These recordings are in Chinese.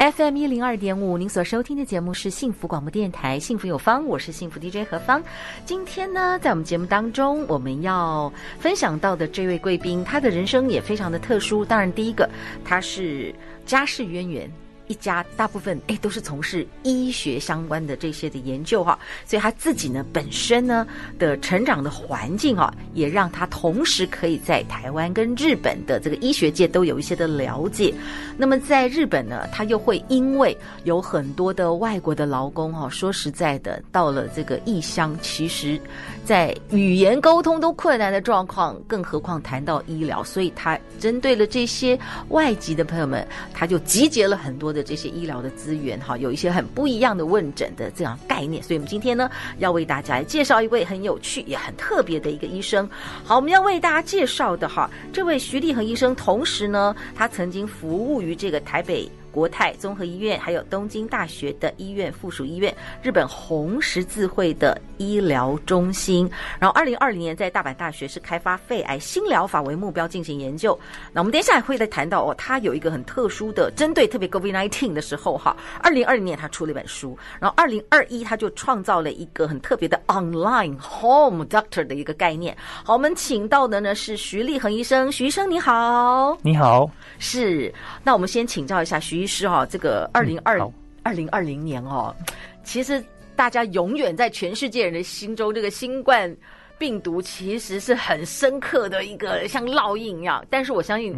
FM 一零二点五，您所收听的节目是幸福广播电台《幸福有方》，我是幸福 DJ 何芳。今天呢，在我们节目当中，我们要分享到的这位贵宾，他的人生也非常的特殊。当然，第一个，他是家世渊源。一家大部分诶都是从事医学相关的这些的研究哈，所以他自己呢本身呢的成长的环境啊，也让他同时可以在台湾跟日本的这个医学界都有一些的了解。那么在日本呢，他又会因为有很多的外国的劳工哈，说实在的，到了这个异乡，其实在语言沟通都困难的状况，更何况谈到医疗，所以他针对了这些外籍的朋友们，他就集结了很多的。这些医疗的资源哈，有一些很不一样的问诊的这样概念，所以我们今天呢要为大家来介绍一位很有趣也很特别的一个医生。好，我们要为大家介绍的哈，这位徐立恒医生，同时呢，他曾经服务于这个台北。国泰综合医院，还有东京大学的医院附属医院，日本红十字会的医疗中心。然后，二零二零年在大阪大学是开发肺癌新疗法为目标进行研究。那我们等一下来会再谈到哦，他有一个很特殊的针对特别 COVID-19 的时候哈。二零二零年他出了一本书，然后二零二一他就创造了一个很特别的 online home doctor 的一个概念。好，我们请到的呢是徐立恒医生，徐医生你好，你好，是。那我们先请教一下徐。其实哈，这个二零二二零二零年哦，其实大家永远在全世界人的心中，这个新冠病毒其实是很深刻的一个像烙印一样。但是我相信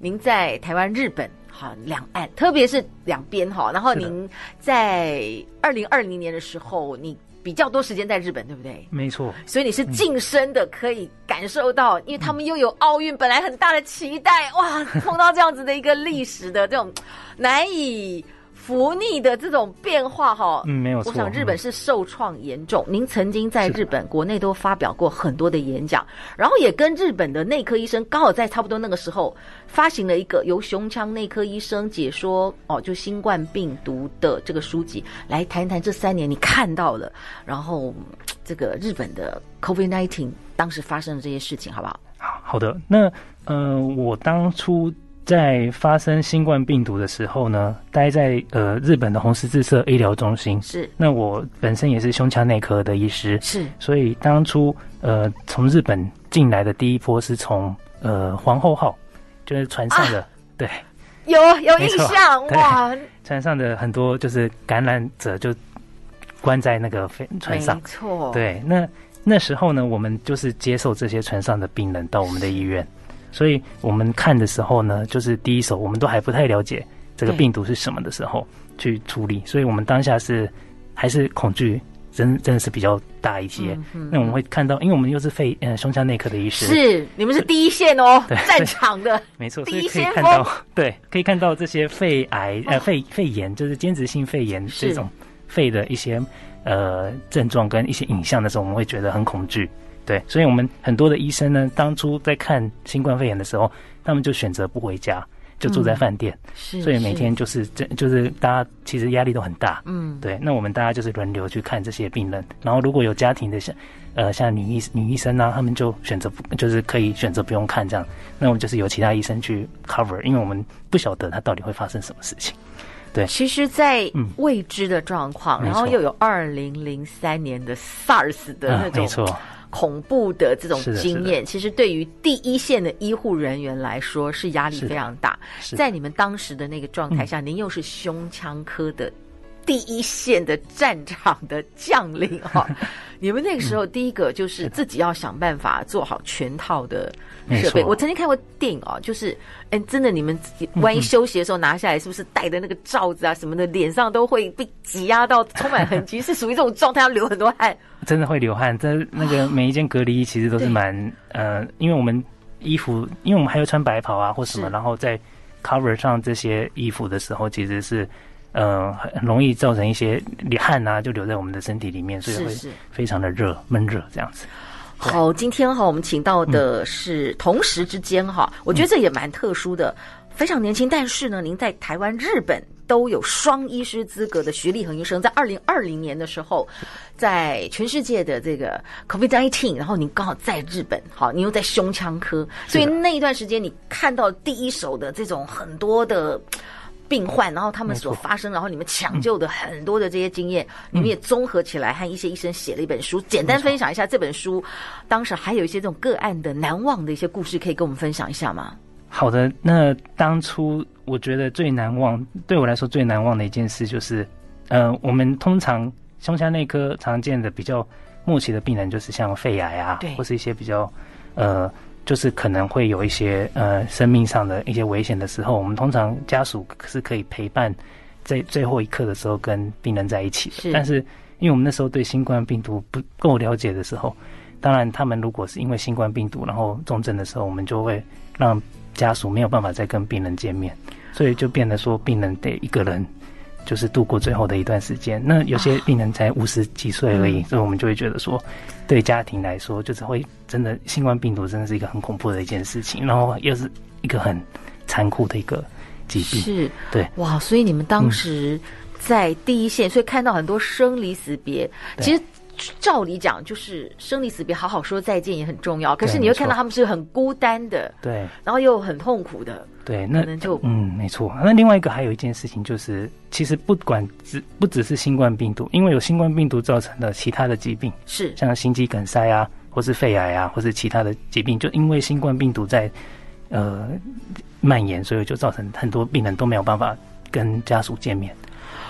您在台湾、日本好两岸，特别是两边哈，然后您在二零二零年的时候，你比较多时间在日本，对不对？没错。所以你是近身的，可以感受到，因为他们又有奥运，本来很大的期待，哇，碰到这样子的一个历史的这种。难以服逆的这种变化，哈，嗯，没有错。我想日本是受创严重。您曾经在日本国内都发表过很多的演讲，然后也跟日本的内科医生刚好在差不多那个时候发行了一个由胸腔内科医生解说哦，就新冠病毒的这个书籍，来谈谈这三年你看到了，然后这个日本的 COVID-19 当时发生的这些事情，好不好？好好的，那呃，我当初。在发生新冠病毒的时候呢，待在呃日本的红十字社医疗中心。是。那我本身也是胸腔内科的医师。是。所以当初呃从日本进来的第一波是从呃皇后号，就是船上的。啊、对。有有印象哇！船上的很多就是感染者就关在那个飞船上。没错。对。那那时候呢，我们就是接受这些船上的病人到我们的医院。所以我们看的时候呢，就是第一手，我们都还不太了解这个病毒是什么的时候去处理，所以我们当下是还是恐惧，真真的是比较大一些。嗯嗯。那我们会看到，因为我们又是肺呃胸腔内科的医师，是你们是第一线哦，战场的，没错，所以可以看到，对，可以看到这些肺癌呃肺肺炎，就是间质性肺炎这种肺的一些呃症状跟一些影像的时候，我们会觉得很恐惧。对，所以我们很多的医生呢，当初在看新冠肺炎的时候，他们就选择不回家，就住在饭店。是、嗯，所以每天就是这，就是大家其实压力都很大。嗯，对。那我们大家就是轮流去看这些病人，然后如果有家庭的像，呃，像女医女医生啊，他们就选择不，就是可以选择不用看这样。那我们就是由其他医生去 cover，因为我们不晓得他到底会发生什么事情。对，其实，在未知的状况、嗯，然后又有二零零三年的 SARS 的那种、嗯，没错。恐怖的这种经验，其实对于第一线的医护人员来说是压力非常大。在你们当时的那个状态下，您又是胸腔科的第一线的战场的将领哈，你们那个时候第一个就是自己要想办法做好全套的设备。我曾经看过电影哦，就是哎，真的，你们万一休息的时候拿下来，是不是戴的那个罩子啊什么的，脸上都会被挤压到充满痕迹，是属于这种状态，要流很多汗。真的会流汗，这那个 每一件隔离衣其实都是蛮呃，因为我们衣服，因为我们还要穿白袍啊或什么，然后在 cover 上这些衣服的时候，其实是呃很容易造成一些汗啊，就留在我们的身体里面，所以会非常的热闷热这样子。好，今天哈我们请到的是同时之间哈，嗯、我觉得这也蛮特殊的，非常年轻，但是呢，您在台湾、日本。都有双医师资格的徐立恒医生，在二零二零年的时候，在全世界的这个 COVID-19，然后您刚好在日本，好，你又在胸腔科，所以那一段时间你看到第一手的这种很多的病患，然后他们所发生，然后你们抢救的很多的这些经验，你们也综合起来和一些医生写了一本书，简单分享一下这本书，当时还有一些这种个案的难忘的一些故事，可以跟我们分享一下吗？好的，那当初我觉得最难忘，对我来说最难忘的一件事就是，呃，我们通常胸腔内科常见的比较末期的病人，就是像肺癌啊，对。或是一些比较，呃，就是可能会有一些呃生命上的一些危险的时候，我们通常家属是可以陪伴在最后一刻的时候跟病人在一起的。是，但是因为我们那时候对新冠病毒不够了解的时候，当然他们如果是因为新冠病毒然后重症的时候，我们就会让。家属没有办法再跟病人见面，所以就变得说病人得一个人，就是度过最后的一段时间。那有些病人才五十几岁而已，啊、所以我们就会觉得说，对家庭来说，就是会真的新冠病毒真的是一个很恐怖的一件事情，然后又是一个很残酷的一个疾病。是，对，哇！所以你们当时在第一线，嗯、所以看到很多生离死别，其实。照理讲，就是生离死别，好好说再见也很重要。可是你会看到他们是很孤单的，对，然后又很痛苦的，对。那可能就嗯，没错。那另外一个还有一件事情就是，其实不管只不只是新冠病毒，因为有新冠病毒造成的其他的疾病，是像心肌梗塞啊，或是肺癌啊，或是其他的疾病，就因为新冠病毒在呃蔓延，所以就造成很多病人都没有办法跟家属见面。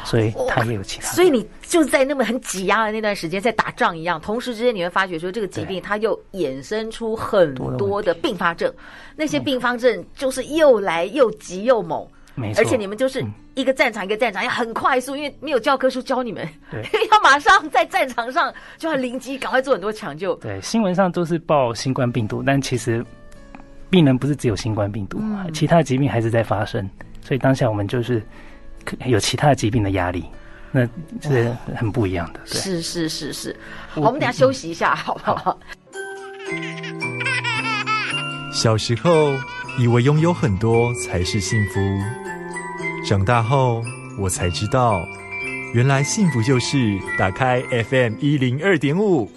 所以他也有其他，所以你就在那么很挤压的那段时间，在打仗一样，同时之间你会发觉说，这个疾病它又衍生出很多的并发症，那些并发症就是又来又急又猛，没错。而且你们就是一个战场一个战场，要很快速，因为没有教科书教你们，对，要马上在战场上就要临机赶快做很多抢救。对，新闻上都是报新冠病毒，但其实病人不是只有新冠病毒，其他疾病还是在发生，所以当下我们就是。有其他疾病的压力，那是很不一样的。对是是是是，我，我们等下休息一下，好不好？好。小时候以为拥有很多才是幸福，长大后我才知道，原来幸福就是打开 FM 一零二点五，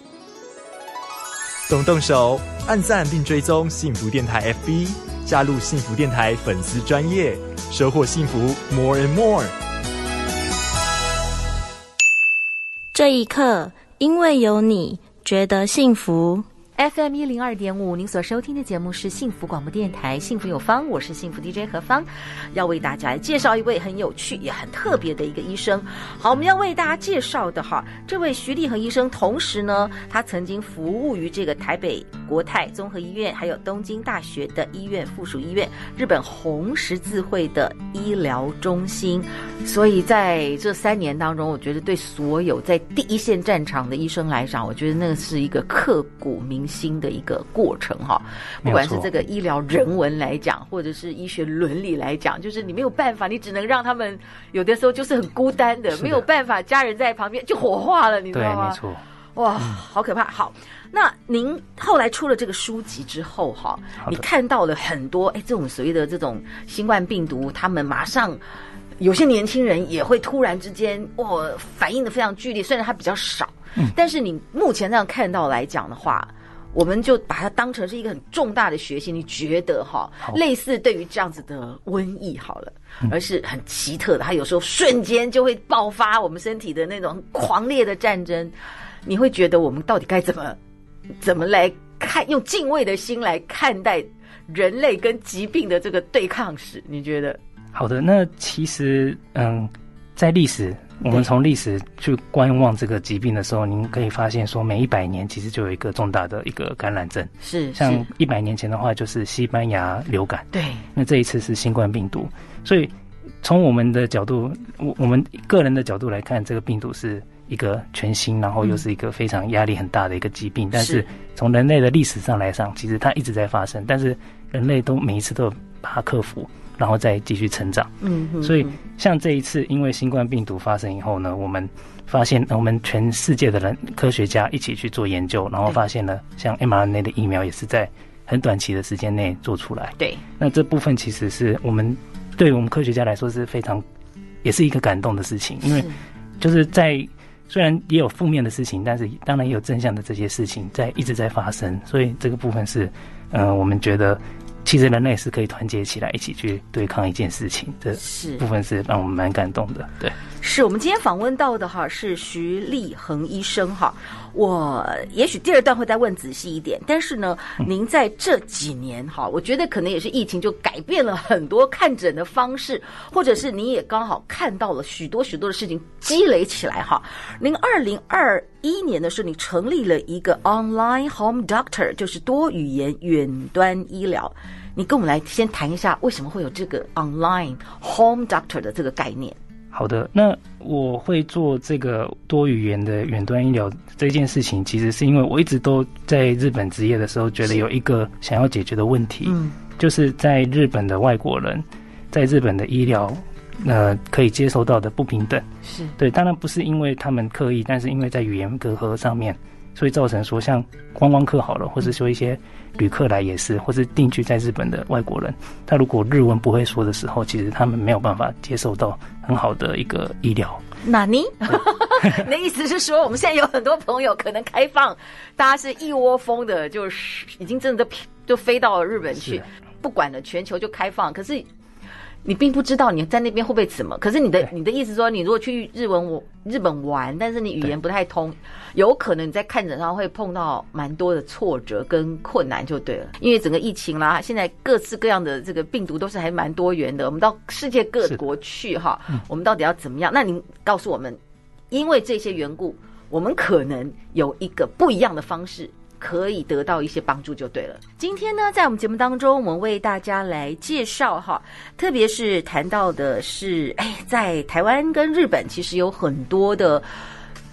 动动手按赞并追踪幸福电台 FB，加入幸福电台粉丝专页。收获幸福，more and more。这一刻，因为有你，觉得幸福。FM 一零二点五，您所收听的节目是幸福广播电台，幸福有方，我是幸福 DJ 何芳，要为大家介绍一位很有趣也很特别的一个医生。好，我们要为大家介绍的哈，这位徐立恒医生，同时呢，他曾经服务于这个台北国泰综合医院，还有东京大学的医院附属医院、日本红十字会的医疗中心。所以在这三年当中，我觉得对所有在第一线战场的医生来讲，我觉得那是一个刻骨铭新的一个过程哈，不管是这个医疗人文来讲，或者是医学伦理来讲，就是你没有办法，你只能让他们有的时候就是很孤单的，没有办法，家人在旁边就火化了，你知道吗？对，没错。哇，好可怕！好，那您后来出了这个书籍之后哈，你看到了很多哎，这种所谓的这种新冠病毒，他们马上有些年轻人也会突然之间哇，反应的非常剧烈，虽然它比较少，嗯，但是你目前这样看到来讲的话。我们就把它当成是一个很重大的学习，你觉得哈？类似对于这样子的瘟疫好了，而是很奇特的，它有时候瞬间就会爆发我们身体的那种狂烈的战争。你会觉得我们到底该怎么怎么来看？用敬畏的心来看待人类跟疾病的这个对抗史？你觉得？好的，那其实嗯，在历史。我们从历史去观望这个疾病的时候，您可以发现说，每一百年其实就有一个重大的一个感染症。是，像一百年前的话，就是西班牙流感。对，那这一次是新冠病毒。所以从我们的角度，我我们个人的角度来看，这个病毒是一个全新，然后又是一个非常压力很大的一个疾病。但是从人类的历史上来上，其实它一直在发生，但是人类都每一次都把它克服。然后再继续成长。嗯哼，所以像这一次因为新冠病毒发生以后呢，我们发现我们全世界的人科学家一起去做研究，然后发现了像 mRNA 的疫苗也是在很短期的时间内做出来。对，那这部分其实是我们对我们科学家来说是非常，也是一个感动的事情，因为就是在。虽然也有负面的事情，但是当然也有正向的这些事情在一直在发生，所以这个部分是，嗯、呃，我们觉得其实人类是可以团结起来一起去对抗一件事情，这部分是让我们蛮感动的。对，是我们今天访问到的哈是徐立恒医生哈。我也许第二段会再问仔细一点，但是呢，您在这几年哈，我觉得可能也是疫情就改变了很多看诊的方式，或者是你也刚好看到了许多许多的事情积累起来哈。您二零二一年的时候，你成立了一个 Online Home Doctor，就是多语言远端医疗。你跟我们来先谈一下，为什么会有这个 Online Home Doctor 的这个概念？好的，那我会做这个多语言的远端医疗这件事情，其实是因为我一直都在日本职业的时候，觉得有一个想要解决的问题，嗯，就是在日本的外国人，在日本的医疗，呃，可以接受到的不平等，是。对，当然不是因为他们刻意，但是因为在语言隔阂上面。所以造成说，像观光客好了，或者说一些旅客来也是，或是定居在日本的外国人，他如果日文不会说的时候，其实他们没有办法接受到很好的一个医疗。那你，你的意思是说，我们现在有很多朋友可能开放，大家是一窝蜂的，就是已经真的都就飞到了日本去，不管了，全球就开放，可是。你并不知道你在那边会不会怎么，可是你的你的意思说，你如果去日文我日本玩，但是你语言不太通，有可能你在看诊上会碰到蛮多的挫折跟困难，就对了。因为整个疫情啦，现在各式各样的这个病毒都是还蛮多元的，我们到世界各国去哈，我们到底要怎么样？那您告诉我们，因为这些缘故，我们可能有一个不一样的方式。可以得到一些帮助就对了。今天呢，在我们节目当中，我们为大家来介绍哈，特别是谈到的是，哎，在台湾跟日本其实有很多的。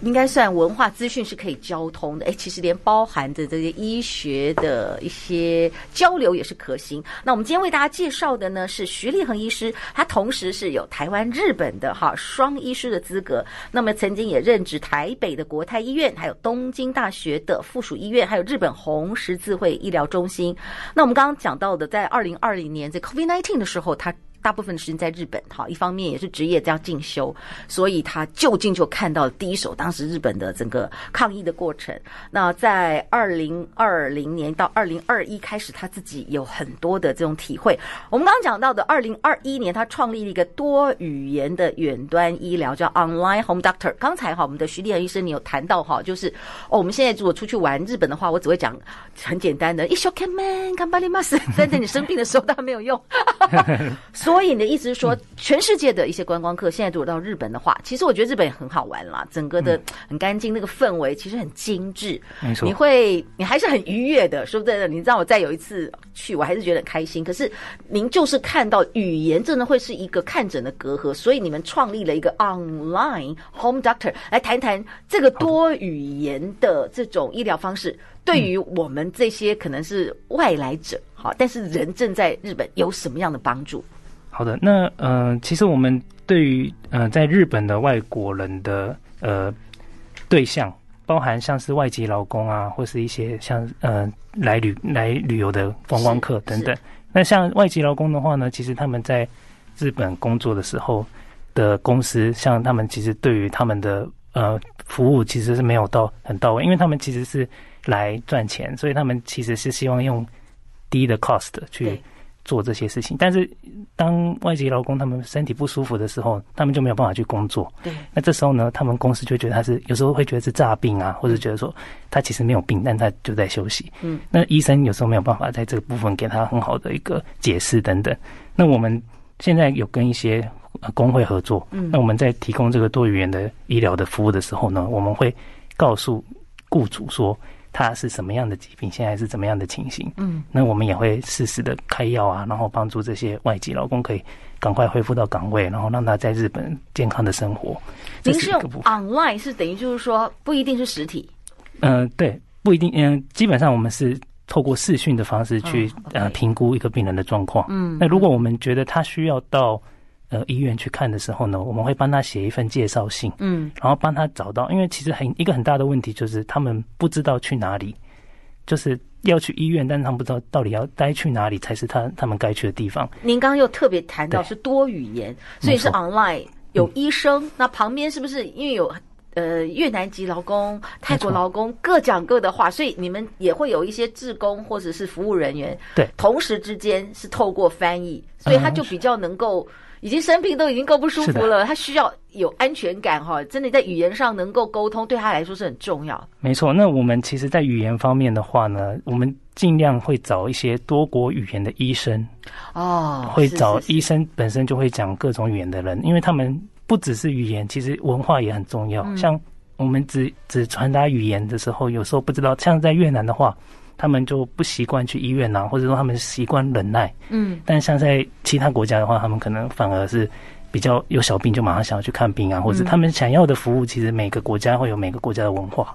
应该算文化资讯是可以交通的，哎，其实连包含着这些医学的一些交流也是可行。那我们今天为大家介绍的呢是徐立恒医师，他同时是有台湾、日本的哈双医师的资格。那么曾经也任职台北的国泰医院，还有东京大学的附属医院，还有日本红十字会医疗中心。那我们刚刚讲到的，在二零二零年在 COVID-19 的时候，他。大部分的时间在日本，哈，一方面也是职业这样进修，所以他就近就看到了第一手当时日本的整个抗疫的过程。那在二零二零年到二零二一开始，他自己有很多的这种体会。我们刚刚讲到的二零二一年，他创立了一个多语言的远端医疗，叫 Online Home Doctor。刚才哈，我们的徐立恒医生你有谈到哈，就是哦，我们现在如果出去玩日本的话，我只会讲很简单的一生悬命顽张ります，但在你生病的时候，它没有用。所 所以你的意思是说，全世界的一些观光客现在如果到日本的话，其实我觉得日本也很好玩啦，整个的很干净，那个氛围其实很精致。没错，你会你还是很愉悦的，说不对的。你知道我再有一次去，我还是觉得很开心。可是您就是看到语言真的会是一个看诊的隔阂，所以你们创立了一个 online home doctor 来谈谈这个多语言的这种医疗方式，对于我们这些可能是外来者，好，但是人正在日本有什么样的帮助？好的，那嗯、呃，其实我们对于呃在日本的外国人的呃对象，包含像是外籍劳工啊，或是一些像呃来旅来旅游的观光客等等。那像外籍劳工的话呢，其实他们在日本工作的时候的公司，像他们其实对于他们的呃服务其实是没有到很到位，因为他们其实是来赚钱，所以他们其实是希望用低的 cost 去。做这些事情，但是当外籍劳工他们身体不舒服的时候，他们就没有办法去工作。对，那这时候呢，他们公司就觉得他是有时候会觉得是诈病啊，或者觉得说他其实没有病，但他就在休息。嗯，那医生有时候没有办法在这个部分给他很好的一个解释等等。那我们现在有跟一些工会合作，嗯，那我们在提供这个多语言的医疗的服务的时候呢，我们会告诉雇主说。他是什么样的疾病？现在是怎么样的情形？嗯，那我们也会适时的开药啊，然后帮助这些外籍劳工可以赶快恢复到岗位，然后让他在日本健康的生活。您是用 online 是等于就是说不一定是实体？嗯、呃，对，不一定。嗯、呃，基本上我们是透过视讯的方式去、呃评估一个病人的状况。嗯，那如果我们觉得他需要到呃医院去看的时候呢，我们会帮他写一份介绍信，嗯，然后帮他找到，因为其实很一个很大的问题就是他们不知道去哪里，就是要去医院，但是他们不知道到底要该去哪里才是他他们该去的地方。您刚刚又特别谈到是多语言，所以是 online 有医生，嗯、那旁边是不是因为有？呃，越南籍劳工、泰国劳工各讲各的话，所以你们也会有一些志工或者是服务人员，对，同时之间是透过翻译，所以他就比较能够，已经生病都已经够不舒服了，他需要有安全感哈，真的在语言上能够沟通，对他来说是很重要。没错，那我们其实，在语言方面的话呢，我们尽量会找一些多国语言的医生哦，会找医生本身就会讲各种语言的人，因为他们。不只是语言，其实文化也很重要。嗯、像我们只只传达语言的时候，有时候不知道。像在越南的话，他们就不习惯去医院啊，或者说他们习惯忍耐。嗯。但像在其他国家的话，他们可能反而是比较有小病就马上想要去看病啊，或者他们想要的服务，其实每个国家会有每个国家的文化。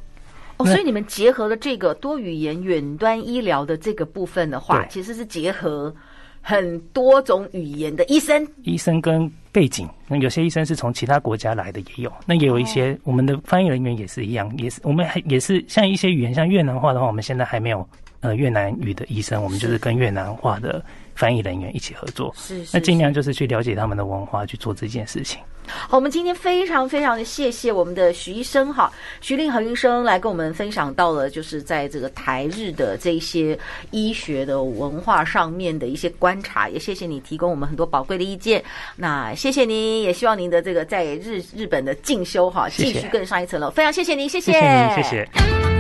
哦，所以你们结合了这个多语言远端医疗的这个部分的话，其实是结合很多种语言的医生，医生跟。背景，那有些医生是从其他国家来的，也有。那也有一些我们的翻译人员也是一样，也是我们还也是像一些语言，像越南话的话，我们现在还没有呃越南语的医生，我们就是跟越南话的翻译人员一起合作。是，是，那尽量就是去了解他们的文化，去做这件事情。好，我们今天非常非常的谢谢我们的徐医生哈，徐令恒医生来跟我们分享到了，就是在这个台日的这些医学的文化上面的一些观察，也谢谢你提供我们很多宝贵的意见。那谢谢您，也希望您的这个在日日本的进修哈，继续更上一层楼。非常谢谢您，谢谢，谢谢您，谢谢。